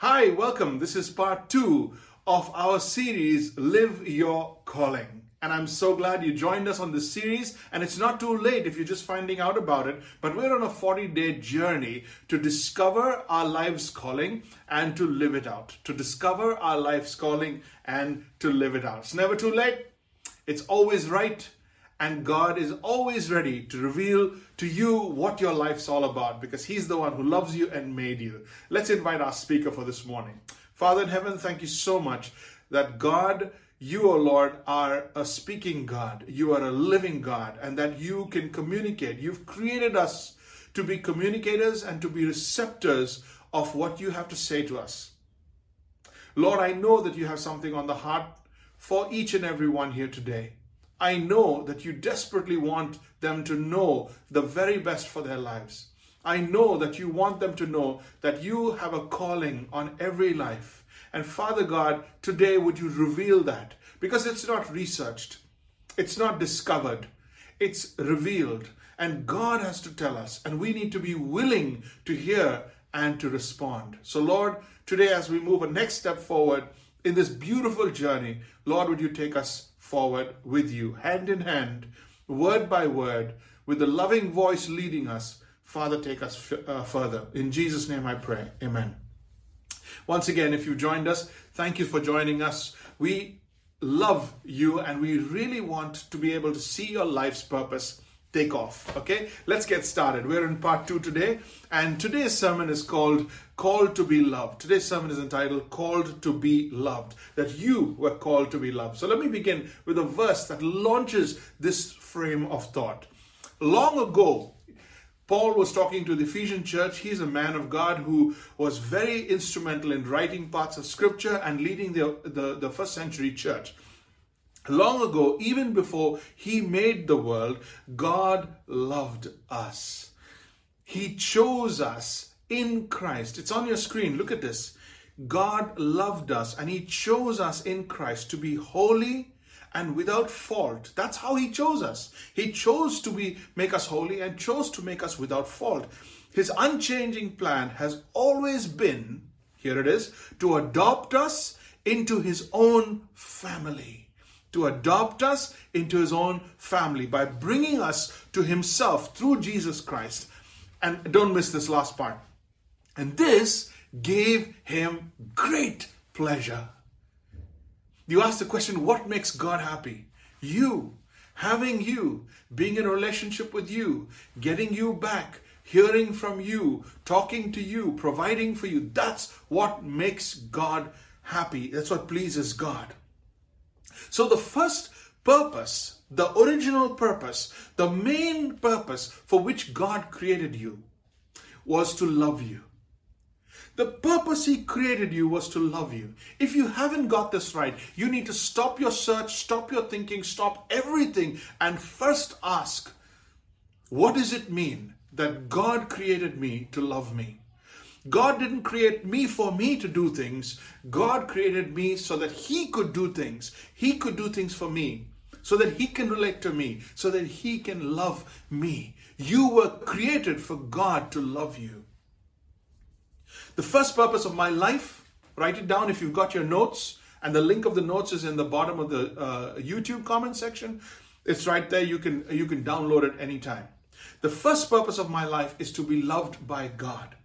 Hi, welcome. This is part two of our series, Live Your Calling. And I'm so glad you joined us on this series. And it's not too late if you're just finding out about it. But we're on a 40 day journey to discover our life's calling and to live it out. To discover our life's calling and to live it out. It's never too late. It's always right. And God is always ready to reveal to you what your life's all about because He's the one who loves you and made you. Let's invite our speaker for this morning. Father in heaven, thank you so much that God, you, O Lord, are a speaking God. You are a living God, and that you can communicate. You've created us to be communicators and to be receptors of what you have to say to us. Lord, I know that you have something on the heart for each and every one here today. I know that you desperately want them to know the very best for their lives. I know that you want them to know that you have a calling on every life. And Father God, today would you reveal that? Because it's not researched, it's not discovered, it's revealed. And God has to tell us, and we need to be willing to hear and to respond. So, Lord, today as we move a next step forward in this beautiful journey, Lord, would you take us forward with you, hand in hand, word by word, with the loving voice leading us. Father, take us f- uh, further. In Jesus' name I pray. Amen. Once again, if you joined us, thank you for joining us. We love you and we really want to be able to see your life's purpose take off. Okay, let's get started. We're in part two today, and today's sermon is called Called to be Loved. Today's sermon is entitled Called to be Loved, that you were called to be loved. So let me begin with a verse that launches this frame of thought. Long ago, Paul was talking to the Ephesian church. He's a man of God who was very instrumental in writing parts of scripture and leading the, the, the first century church. Long ago, even before He made the world, God loved us. He chose us in Christ. It's on your screen. Look at this. God loved us and He chose us in Christ to be holy and without fault. That's how He chose us. He chose to be make us holy and chose to make us without fault. His unchanging plan has always been, here it is, to adopt us into His own family to adopt us into his own family by bringing us to himself through Jesus Christ. And don't miss this last part. And this gave him great pleasure. You ask the question, what makes God happy? You. Having you, being in a relationship with you, getting you back, hearing from you, talking to you, providing for you. That's what makes God happy. That's what pleases God. So the first purpose, the original purpose, the main purpose for which God created you was to love you. The purpose He created you was to love you. If you haven't got this right, you need to stop your search, stop your thinking, stop everything, and first ask, what does it mean that God created me to love me? God didn't create me for me to do things. God created me so that He could do things. He could do things for me, so that He can relate to me, so that He can love me. You were created for God to love you. The first purpose of my life, write it down if you've got your notes, and the link of the notes is in the bottom of the uh, YouTube comment section. It's right there. You can you can download it anytime. The first purpose of my life is to be loved by God.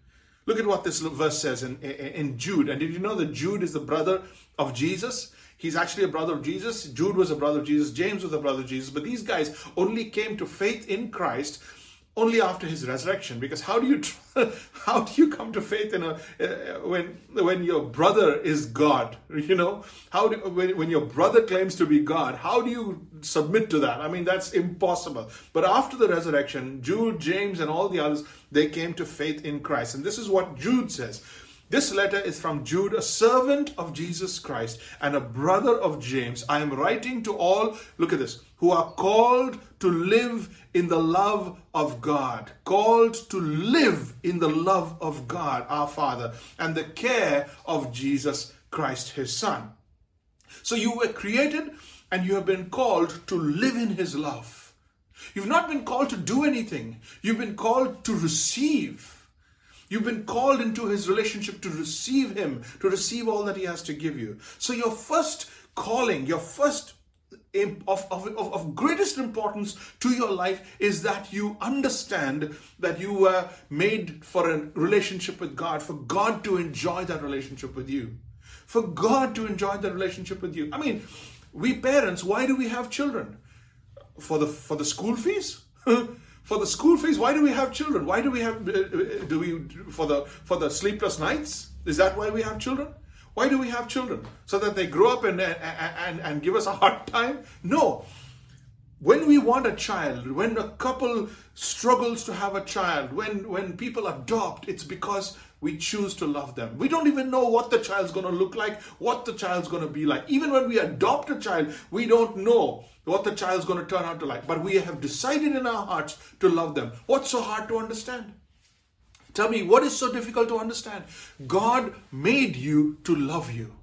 Look at what this verse says in, in Jude. And did you know that Jude is the brother of Jesus? He's actually a brother of Jesus. Jude was a brother of Jesus. James was a brother of Jesus. But these guys only came to faith in Christ only after his resurrection because how do you how do you come to faith in a uh, when when your brother is god you know? How do when, when your brother claims to be god how do you submit to that? I mean that's impossible. But after the resurrection jude james and all the others they came to faith in christ. And this is what jude says this letter is from Jude, a servant of Jesus Christ and a brother of James. I am writing to all, look at this, who are called to live in the love of God, called to live in the love of God, our Father, and the care of Jesus Christ, his Son. So you were created and you have been called to live in his love. You've not been called to do anything, you've been called to receive. You've been called into his relationship to receive him, to receive all that he has to give you. So your first calling, your first of, of, of, greatest importance to your life is that you understand that you were made for a relationship with God, for God to enjoy that relationship with you. For God to enjoy that relationship with you. I mean, we parents, why do we have children? For the for the school fees? for the school fees, why do we have children? Why do we have uh, uh, do we for the for the sleepless nights? Is that why we have children? Why do we have children? So that they grow up and, and, and give us a hard time? No. When we want a child, when a couple struggles to have a child, when, when people adopt, it's because we choose to love them. We don't even know what the child's going to look like, what the child's going to be like. Even when we adopt a child, we don't know what the child's going to turn out to like. But we have decided in our hearts to love them. What's so hard to understand? Tell me, what is so difficult to understand? God made you to love you.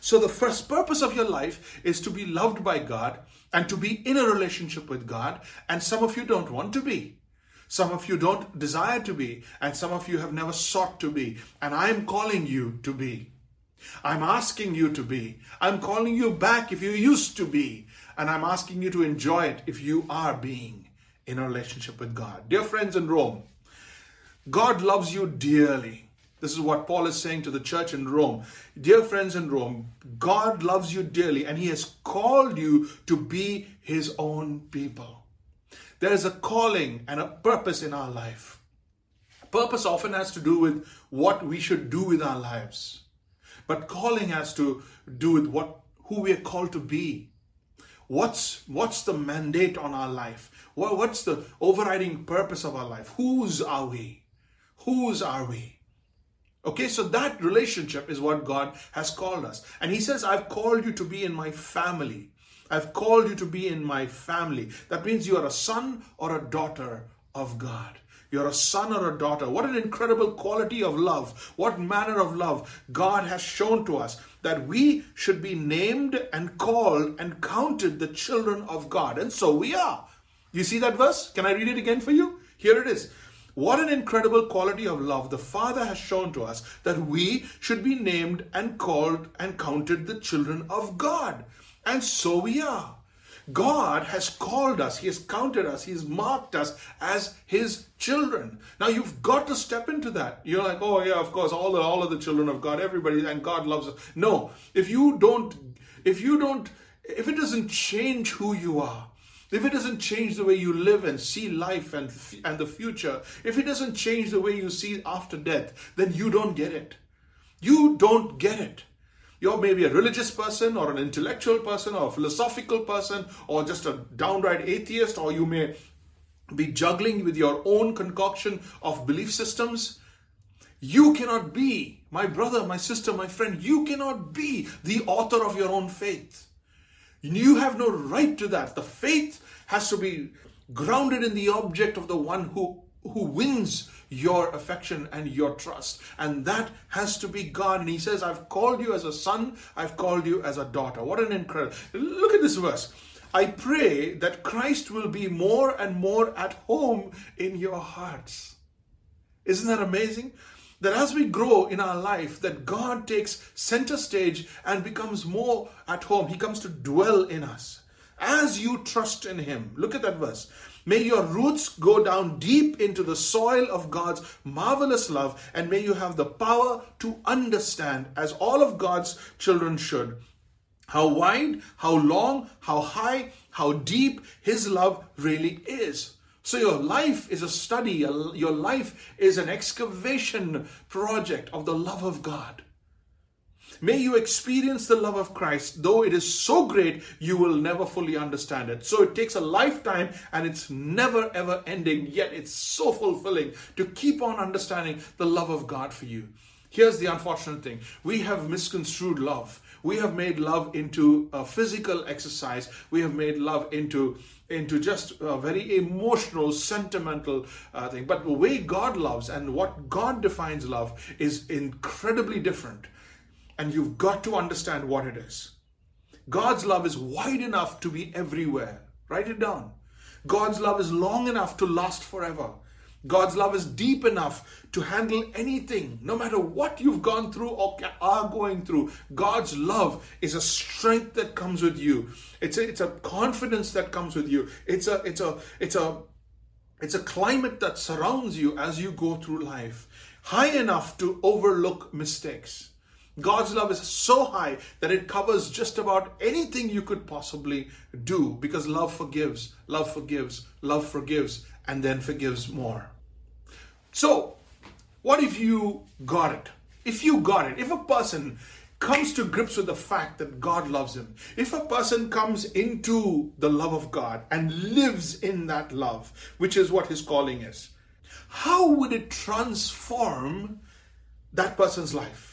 So, the first purpose of your life is to be loved by God and to be in a relationship with God. And some of you don't want to be. Some of you don't desire to be. And some of you have never sought to be. And I'm calling you to be. I'm asking you to be. I'm calling you back if you used to be. And I'm asking you to enjoy it if you are being in a relationship with God. Dear friends in Rome, God loves you dearly. This is what Paul is saying to the church in Rome. Dear friends in Rome, God loves you dearly and He has called you to be His own people. There is a calling and a purpose in our life. Purpose often has to do with what we should do with our lives. But calling has to do with what who we are called to be. What's what's the mandate on our life? What's the overriding purpose of our life? Whose are we? Whose are we? Okay, so that relationship is what God has called us. And He says, I've called you to be in my family. I've called you to be in my family. That means you are a son or a daughter of God. You're a son or a daughter. What an incredible quality of love. What manner of love God has shown to us that we should be named and called and counted the children of God. And so we are. You see that verse? Can I read it again for you? Here it is. What an incredible quality of love the Father has shown to us that we should be named and called and counted the children of God. And so we are. God has called us, He has counted us, He has marked us as His children. Now you've got to step into that. You're like, oh yeah, of course, all the all of the children of God, everybody, and God loves us. No, if you don't, if you don't, if it doesn't change who you are, if it doesn't change the way you live and see life and, and the future, if it doesn't change the way you see after death, then you don't get it. You don't get it. You're maybe a religious person or an intellectual person or a philosophical person or just a downright atheist, or you may be juggling with your own concoction of belief systems. You cannot be, my brother, my sister, my friend, you cannot be the author of your own faith. You have no right to that. The faith has to be grounded in the object of the one who, who wins your affection and your trust. And that has to be God. And He says, I've called you as a son, I've called you as a daughter. What an incredible. Look at this verse. I pray that Christ will be more and more at home in your hearts. Isn't that amazing? that as we grow in our life that god takes center stage and becomes more at home he comes to dwell in us as you trust in him look at that verse may your roots go down deep into the soil of god's marvelous love and may you have the power to understand as all of god's children should how wide how long how high how deep his love really is so your life is a study, your life is an excavation project of the love of God. May you experience the love of Christ, though it is so great you will never fully understand it. So it takes a lifetime and it's never ever ending, yet it's so fulfilling to keep on understanding the love of God for you. Here's the unfortunate thing we have misconstrued love. We have made love into a physical exercise, we have made love into into just a very emotional, sentimental uh, thing. But the way God loves and what God defines love is incredibly different. And you've got to understand what it is. God's love is wide enough to be everywhere. Write it down. God's love is long enough to last forever. God's love is deep enough to handle anything, no matter what you've gone through or are going through. God's love is a strength that comes with you. It's a, it's a confidence that comes with you. It's a it's a it's a it's a climate that surrounds you as you go through life, high enough to overlook mistakes. God's love is so high that it covers just about anything you could possibly do because love forgives, love forgives, love forgives, and then forgives more. So, what if you got it? If you got it, if a person comes to grips with the fact that God loves him, if a person comes into the love of God and lives in that love, which is what his calling is, how would it transform that person's life?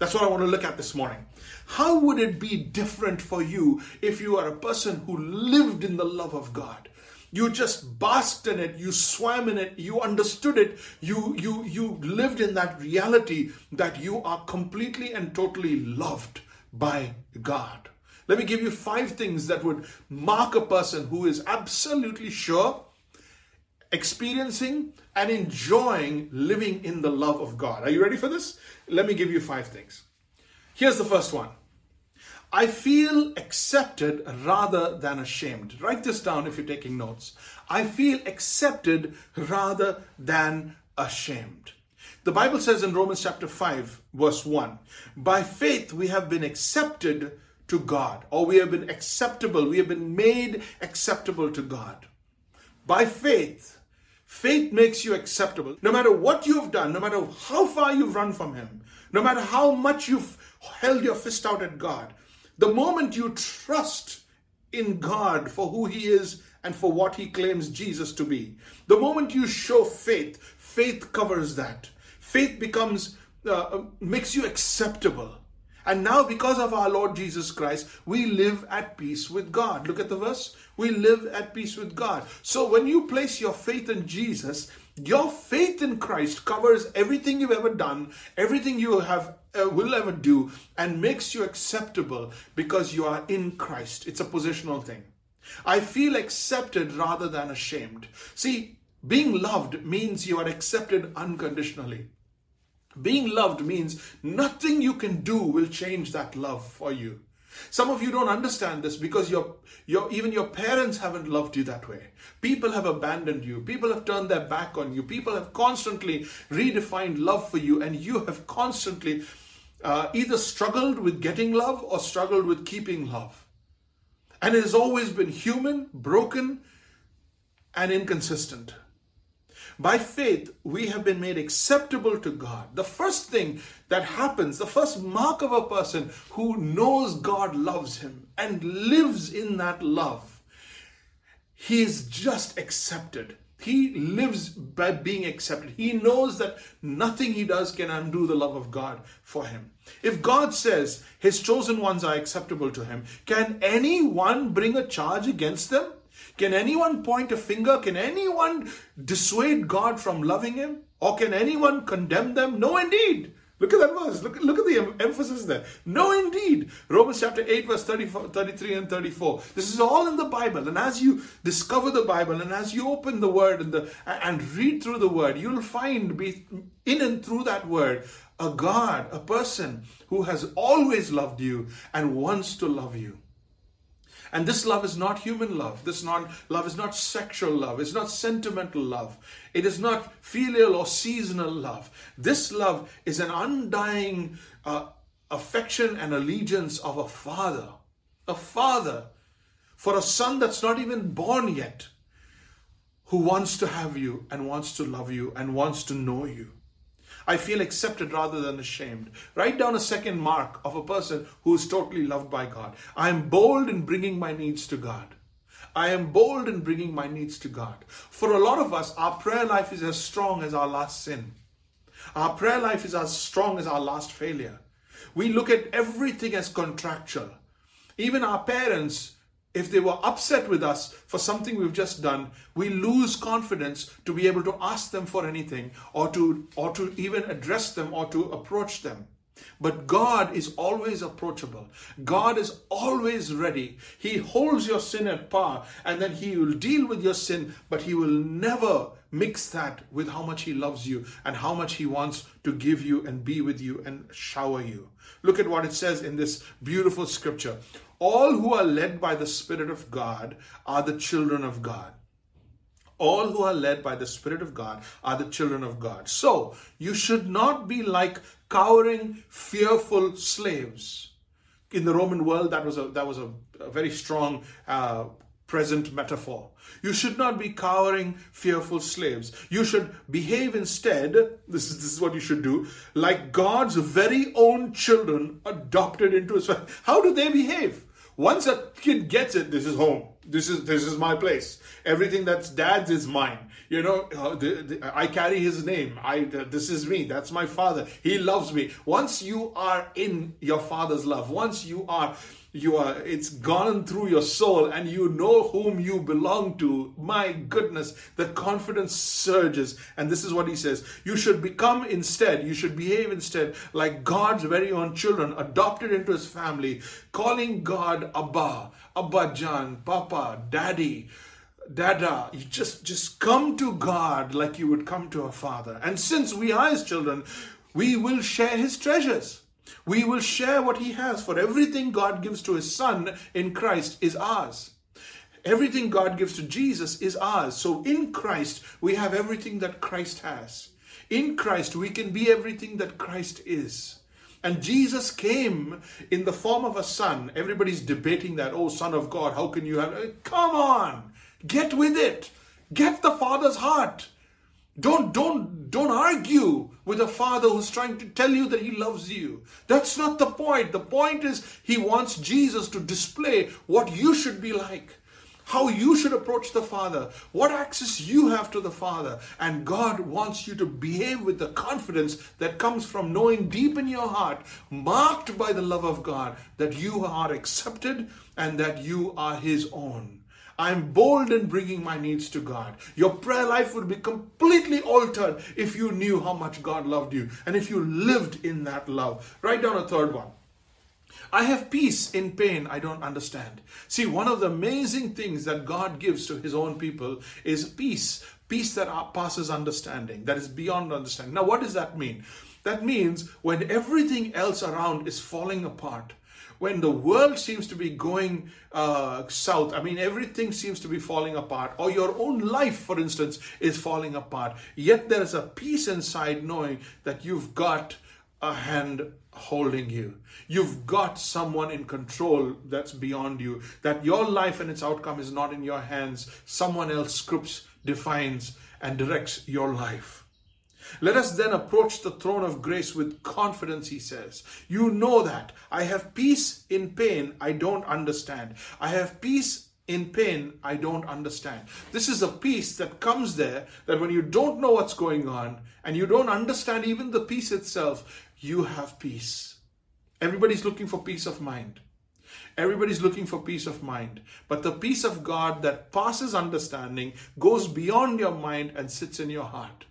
That's what I want to look at this morning. How would it be different for you if you are a person who lived in the love of God? You just basked in it, you swam in it, you understood it, you you you lived in that reality that you are completely and totally loved by God. Let me give you five things that would mark a person who is absolutely sure, experiencing, and enjoying living in the love of God. Are you ready for this? Let me give you five things. Here's the first one I feel accepted rather than ashamed. Write this down if you're taking notes. I feel accepted rather than ashamed. The Bible says in Romans chapter 5, verse 1 By faith we have been accepted to God, or we have been acceptable, we have been made acceptable to God. By faith, faith makes you acceptable. No matter what you've done, no matter how far you've run from Him, no matter how much you've held your fist out at God, the moment you trust in God for who He is and for what He claims Jesus to be, the moment you show faith, faith covers that. Faith becomes, uh, makes you acceptable. And now, because of our Lord Jesus Christ, we live at peace with God. Look at the verse. We live at peace with God. So, when you place your faith in Jesus, your faith in Christ covers everything you've ever done, everything you have uh, will ever do, and makes you acceptable because you are in Christ. It's a positional thing. I feel accepted rather than ashamed. See, being loved means you are accepted unconditionally. Being loved means nothing you can do will change that love for you. Some of you don't understand this because your, your, even your parents haven't loved you that way. People have abandoned you. People have turned their back on you. People have constantly redefined love for you, and you have constantly uh, either struggled with getting love or struggled with keeping love. And it has always been human, broken, and inconsistent. By faith, we have been made acceptable to God. The first thing that happens, the first mark of a person who knows God loves him and lives in that love, he is just accepted. He lives by being accepted. He knows that nothing he does can undo the love of God for him. If God says his chosen ones are acceptable to him, can anyone bring a charge against them? Can anyone point a finger? Can anyone dissuade God from loving him? Or can anyone condemn them? No, indeed. Look at that verse. Look, look at the emphasis there. No, indeed. Romans chapter 8, verse 33 and 34. This is all in the Bible. And as you discover the Bible and as you open the word and, the, and read through the word, you'll find be, in and through that word a God, a person who has always loved you and wants to love you. And this love is not human love. This not, love is not sexual love. It's not sentimental love. It is not filial or seasonal love. This love is an undying uh, affection and allegiance of a father. A father for a son that's not even born yet, who wants to have you and wants to love you and wants to know you. I feel accepted rather than ashamed. Write down a second mark of a person who is totally loved by God. I am bold in bringing my needs to God. I am bold in bringing my needs to God. For a lot of us, our prayer life is as strong as our last sin. Our prayer life is as strong as our last failure. We look at everything as contractual. Even our parents if they were upset with us for something we've just done, we lose confidence to be able to ask them for anything or to or to even address them or to approach them. But God is always approachable. God is always ready. He holds your sin at par and then he will deal with your sin, but he will never mix that with how much He loves you and how much He wants to give you and be with you and shower you. Look at what it says in this beautiful scripture. All who are led by the Spirit of God are the children of God. All who are led by the Spirit of God are the children of God. So, you should not be like cowering, fearful slaves. In the Roman world, that was a, that was a, a very strong uh, present metaphor. You should not be cowering, fearful slaves. You should behave instead, this is, this is what you should do, like God's very own children adopted into his. How do they behave? Once a kid gets it, this is home. This is this is my place. Everything that's dad's is mine. You know, uh, the, the, I carry his name. I uh, this is me. That's my father. He loves me. Once you are in your father's love, once you are you are it's gone through your soul and you know whom you belong to my goodness the confidence surges and this is what he says you should become instead you should behave instead like god's very own children adopted into his family calling god abba abba john papa daddy dada you just just come to god like you would come to a father and since we are his children we will share his treasures we will share what He has, for everything God gives to His Son in Christ is ours. Everything God gives to Jesus is ours. So in Christ, we have everything that Christ has. In Christ, we can be everything that Christ is. And Jesus came in the form of a son. Everybody's debating that, oh, Son of God, how can you have. Come on, get with it. Get the Father's heart. Don't, don't, don't argue with a father who's trying to tell you that he loves you. That's not the point. The point is he wants Jesus to display what you should be like, how you should approach the Father, what access you have to the Father. And God wants you to behave with the confidence that comes from knowing deep in your heart, marked by the love of God, that you are accepted and that you are His own. I'm bold in bringing my needs to God. Your prayer life would be completely altered if you knew how much God loved you and if you lived in that love. Write down a third one. I have peace in pain I don't understand. See, one of the amazing things that God gives to his own people is peace. Peace that passes understanding, that is beyond understanding. Now, what does that mean? That means when everything else around is falling apart, when the world seems to be going uh, south, I mean, everything seems to be falling apart, or your own life, for instance, is falling apart, yet there is a peace inside knowing that you've got a hand holding you. You've got someone in control that's beyond you, that your life and its outcome is not in your hands. Someone else scripts, defines, and directs your life. Let us then approach the throne of grace with confidence, he says. You know that. I have peace in pain I don't understand. I have peace in pain I don't understand. This is a peace that comes there that when you don't know what's going on and you don't understand even the peace itself, you have peace. Everybody's looking for peace of mind. Everybody's looking for peace of mind. But the peace of God that passes understanding goes beyond your mind and sits in your heart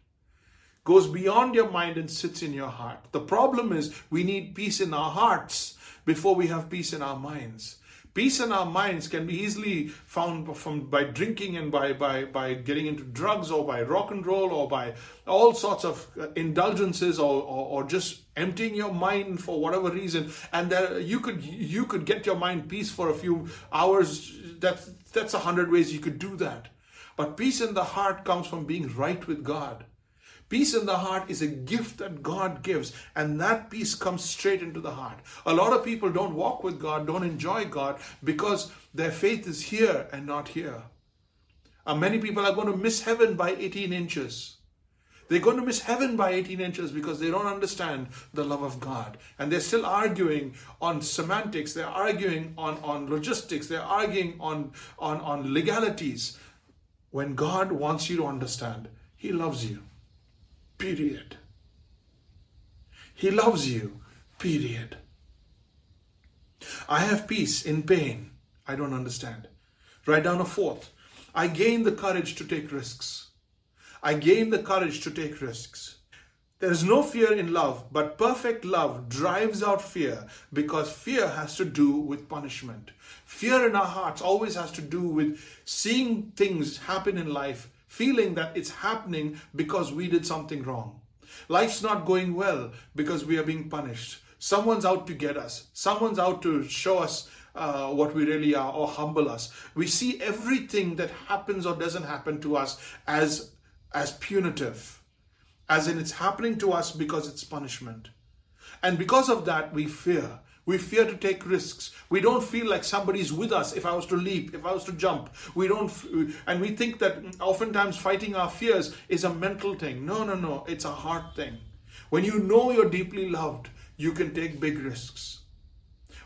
goes beyond your mind and sits in your heart. The problem is we need peace in our hearts before we have peace in our minds. Peace in our minds can be easily found from by drinking and by, by, by getting into drugs or by rock and roll or by all sorts of uh, indulgences or, or, or just emptying your mind for whatever reason. And there, you could you could get your mind peace for a few hours. That's that's a hundred ways you could do that. But peace in the heart comes from being right with God. Peace in the heart is a gift that God gives, and that peace comes straight into the heart. A lot of people don't walk with God, don't enjoy God, because their faith is here and not here. And many people are going to miss heaven by 18 inches. They're going to miss heaven by 18 inches because they don't understand the love of God. And they're still arguing on semantics, they're arguing on, on logistics, they're arguing on, on, on legalities. When God wants you to understand, He loves you. Period. He loves you. Period. I have peace in pain. I don't understand. Write down a fourth. I gain the courage to take risks. I gain the courage to take risks. There is no fear in love, but perfect love drives out fear because fear has to do with punishment. Fear in our hearts always has to do with seeing things happen in life feeling that it's happening because we did something wrong. Life's not going well because we are being punished. Someone's out to get us. Someone's out to show us uh, what we really are or humble us. We see everything that happens or doesn't happen to us as as punitive, as in it's happening to us because it's punishment. And because of that, we fear. We fear to take risks. We don't feel like somebody's with us if I was to leap, if I was to jump. We don't, and we think that oftentimes fighting our fears is a mental thing. No, no, no. It's a heart thing. When you know you're deeply loved, you can take big risks.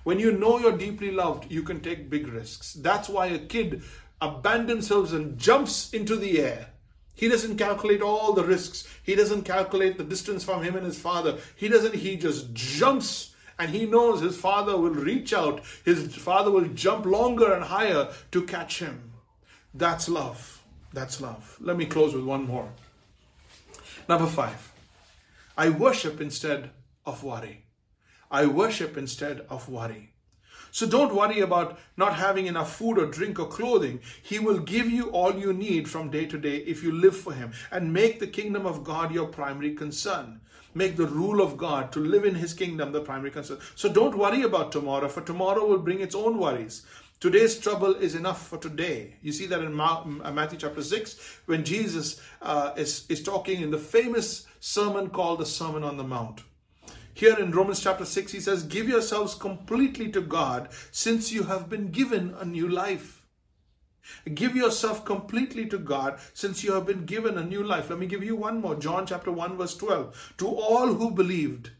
When you know you're deeply loved, you can take big risks. That's why a kid abandons himself and jumps into the air he doesn't calculate all the risks. He doesn't calculate the distance from him and his father. He doesn't, he just jumps and he knows his father will reach out. His father will jump longer and higher to catch him. That's love. That's love. Let me close with one more. Number five, I worship instead of worry. I worship instead of worry. So don't worry about not having enough food or drink or clothing. He will give you all you need from day to day if you live for Him and make the kingdom of God your primary concern. Make the rule of God to live in His kingdom the primary concern. So don't worry about tomorrow, for tomorrow will bring its own worries. Today's trouble is enough for today. You see that in Matthew chapter 6 when Jesus uh, is, is talking in the famous sermon called the Sermon on the Mount. Here in Romans chapter 6, he says, Give yourselves completely to God since you have been given a new life. Give yourself completely to God since you have been given a new life. Let me give you one more. John chapter 1, verse 12. To all who believed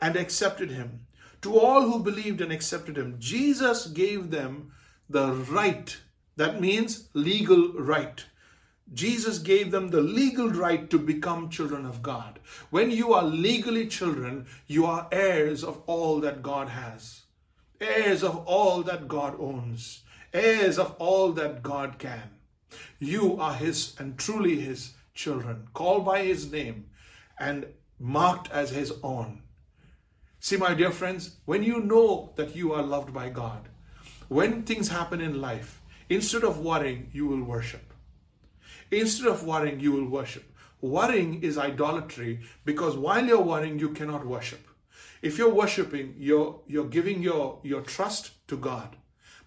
and accepted him, to all who believed and accepted him, Jesus gave them the right. That means legal right Jesus gave them the legal right to become children of God. When you are legally children, you are heirs of all that God has, heirs of all that God owns, heirs of all that God can. You are His and truly His children, called by His name and marked as His own. See, my dear friends, when you know that you are loved by God, when things happen in life, instead of worrying, you will worship. Instead of worrying, you will worship. Worrying is idolatry because while you're worrying, you cannot worship. If you're worshiping, you're, you're giving your, your trust to God.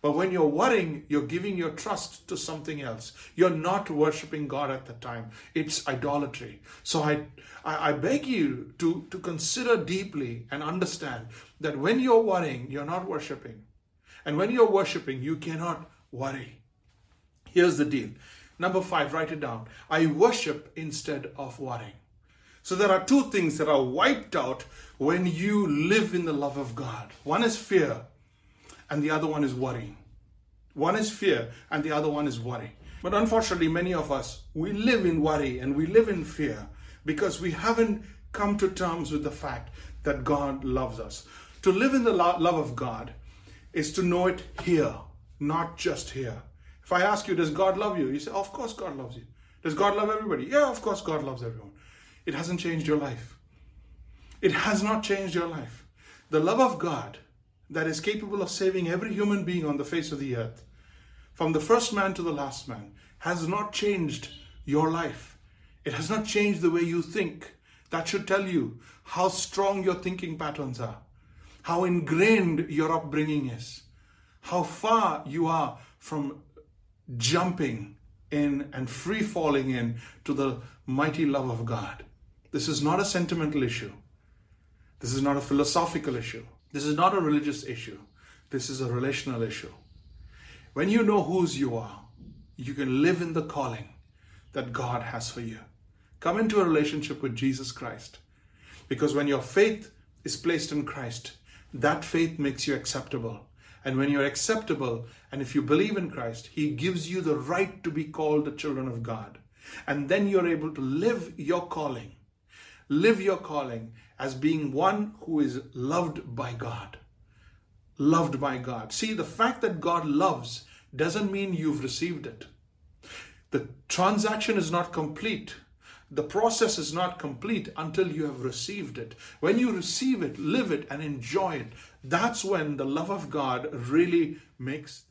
But when you're worrying, you're giving your trust to something else. You're not worshiping God at the time. It's idolatry. So I, I, I, beg you to, to consider deeply and understand that when you're worrying, you're not worshiping. And when you're worshiping, you cannot worry. Here's the deal Number five, write it down. I worship instead of worrying. So there are two things that are wiped out when you live in the love of God. One is fear, and the other one is worrying. One is fear, and the other one is worry. But unfortunately, many of us, we live in worry and we live in fear because we haven't come to terms with the fact that God loves us. To live in the love of God is to know it here, not just here. If I ask you, does God love you? You say, of course God loves you. Does God love everybody? Yeah, of course God loves everyone. It hasn't changed your life. It has not changed your life. The love of God that is capable of saving every human being on the face of the earth, from the first man to the last man, has not changed your life. It has not changed the way you think. That should tell you how strong your thinking patterns are, how ingrained your upbringing is, how far you are from jumping in and free falling in to the mighty love of God. This is not a sentimental issue. This is not a philosophical issue. This is not a religious issue. This is a relational issue. When you know whose you are, you can live in the calling that God has for you. Come into a relationship with Jesus Christ. Because when your faith is placed in Christ, that faith makes you acceptable. And when you're acceptable and if you believe in Christ, He gives you the right to be called the children of God. And then you're able to live your calling. Live your calling as being one who is loved by God. Loved by God. See, the fact that God loves doesn't mean you've received it. The transaction is not complete the process is not complete until you have received it. When you receive it, live it, and enjoy it, that's when the love of God really makes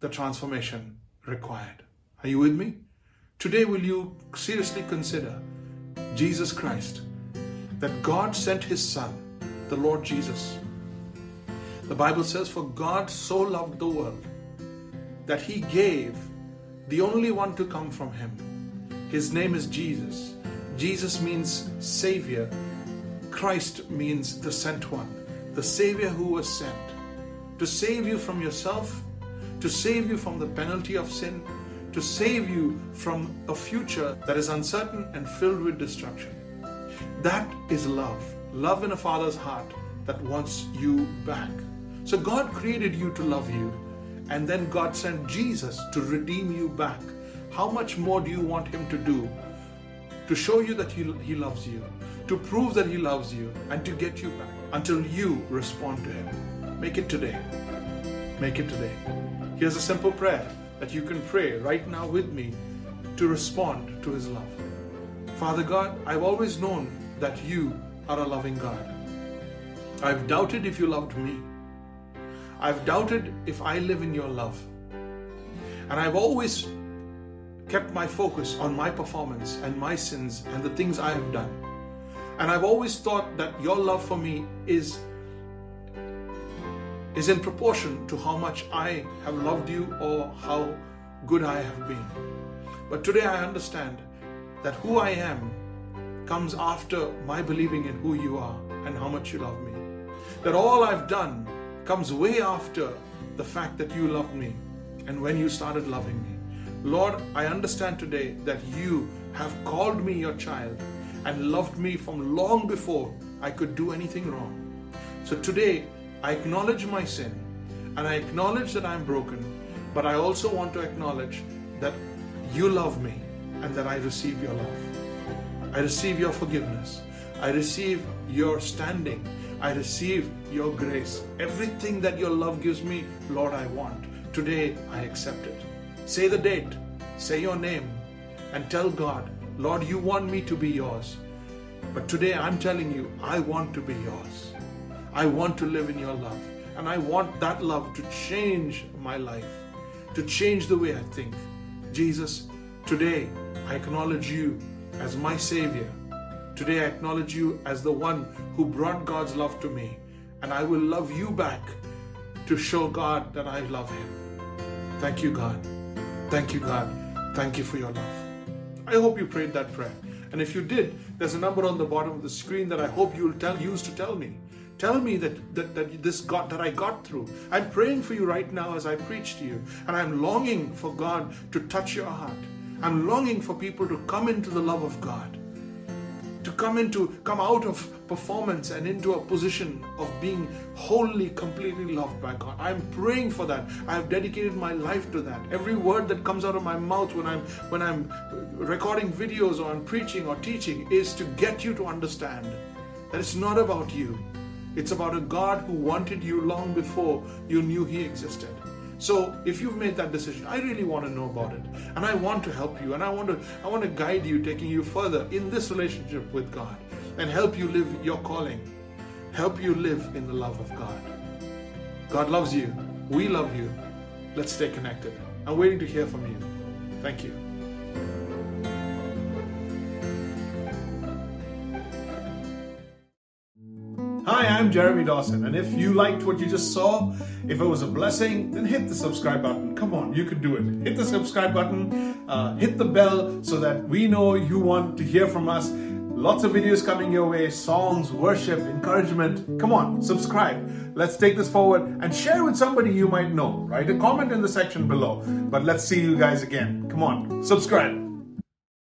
the, transformation required. Are you with me? Today, will you seriously consider Jesus Christ, that God sent His Son, the Lord Jesus? The Bible says, For God so loved the world that He gave the only one to come from Him. His name is Jesus. Jesus means Savior. Christ means the sent one, the Savior who was sent to save you from yourself, to save you from the penalty of sin, to save you from a future that is uncertain and filled with destruction. That is love. Love in a father's heart that wants you back. So God created you to love you, and then God sent Jesus to redeem you back. How much more do you want Him to do to show you that He, he loves you, to prove that He loves you, and to get you back until you respond to Him? Make it today. Make it today. Here's a simple prayer that you can pray right now with me to respond to His love. Father God, I've always known that you are a loving God. I've doubted if you loved me. I've doubted if I live in your love. And I've always kept my focus on my performance and my sins and the things I have done. And I've always thought that your love for me is is in proportion to how much I have loved you or how good I have been. But today I understand that who I am comes after my believing in who you are and how much you love me. That all I've done comes way after the fact that you loved me and when you started loving me. Lord, I understand today that you have called me your child and loved me from long before I could do anything wrong. So today, I acknowledge my sin and I acknowledge that I'm broken, but I also want to acknowledge that you love me and that I receive your love. I receive your forgiveness. I receive your standing. I receive your grace. Everything that your love gives me, Lord, I want. Today, I accept it. Say the date, say your name, and tell God, Lord, you want me to be yours. But today, I'm telling you, I want to be yours. I want to live in your love. And I want that love to change my life, to change the way I think. Jesus, today I acknowledge you as my Savior. Today I acknowledge you as the one who brought God's love to me. And I will love you back to show God that I love Him. Thank you, God. Thank you, God. Thank you for your love. I hope you prayed that prayer. And if you did, there's a number on the bottom of the screen that I hope you'll tell, use to tell me. Tell me that, that, that this got that I got through. I'm praying for you right now as I preach to you. And I'm longing for God to touch your heart. I'm longing for people to come into the love of God. To come into come out of performance and into a position of being wholly, completely loved by God. I'm praying for that. I have dedicated my life to that. Every word that comes out of my mouth when I'm when I'm recording videos or I'm preaching or teaching is to get you to understand that it's not about you. It's about a God who wanted you long before you knew He existed. So if you've made that decision, I really want to know about it. And I want to help you and I want to I want to guide you, taking you further in this relationship with God and help you live your calling. Help you live in the love of God. God loves you. We love you. Let's stay connected. I'm waiting to hear from you. Thank you. Hi, I'm Jeremy Dawson, and if you liked what you just saw, if it was a blessing, then hit the subscribe button. Come on, you can do it. Hit the subscribe button, uh, hit the bell so that we know you want to hear from us. Lots of videos coming your way songs, worship, encouragement. Come on, subscribe. Let's take this forward and share with somebody you might know. Write a comment in the section below. But let's see you guys again. Come on, subscribe.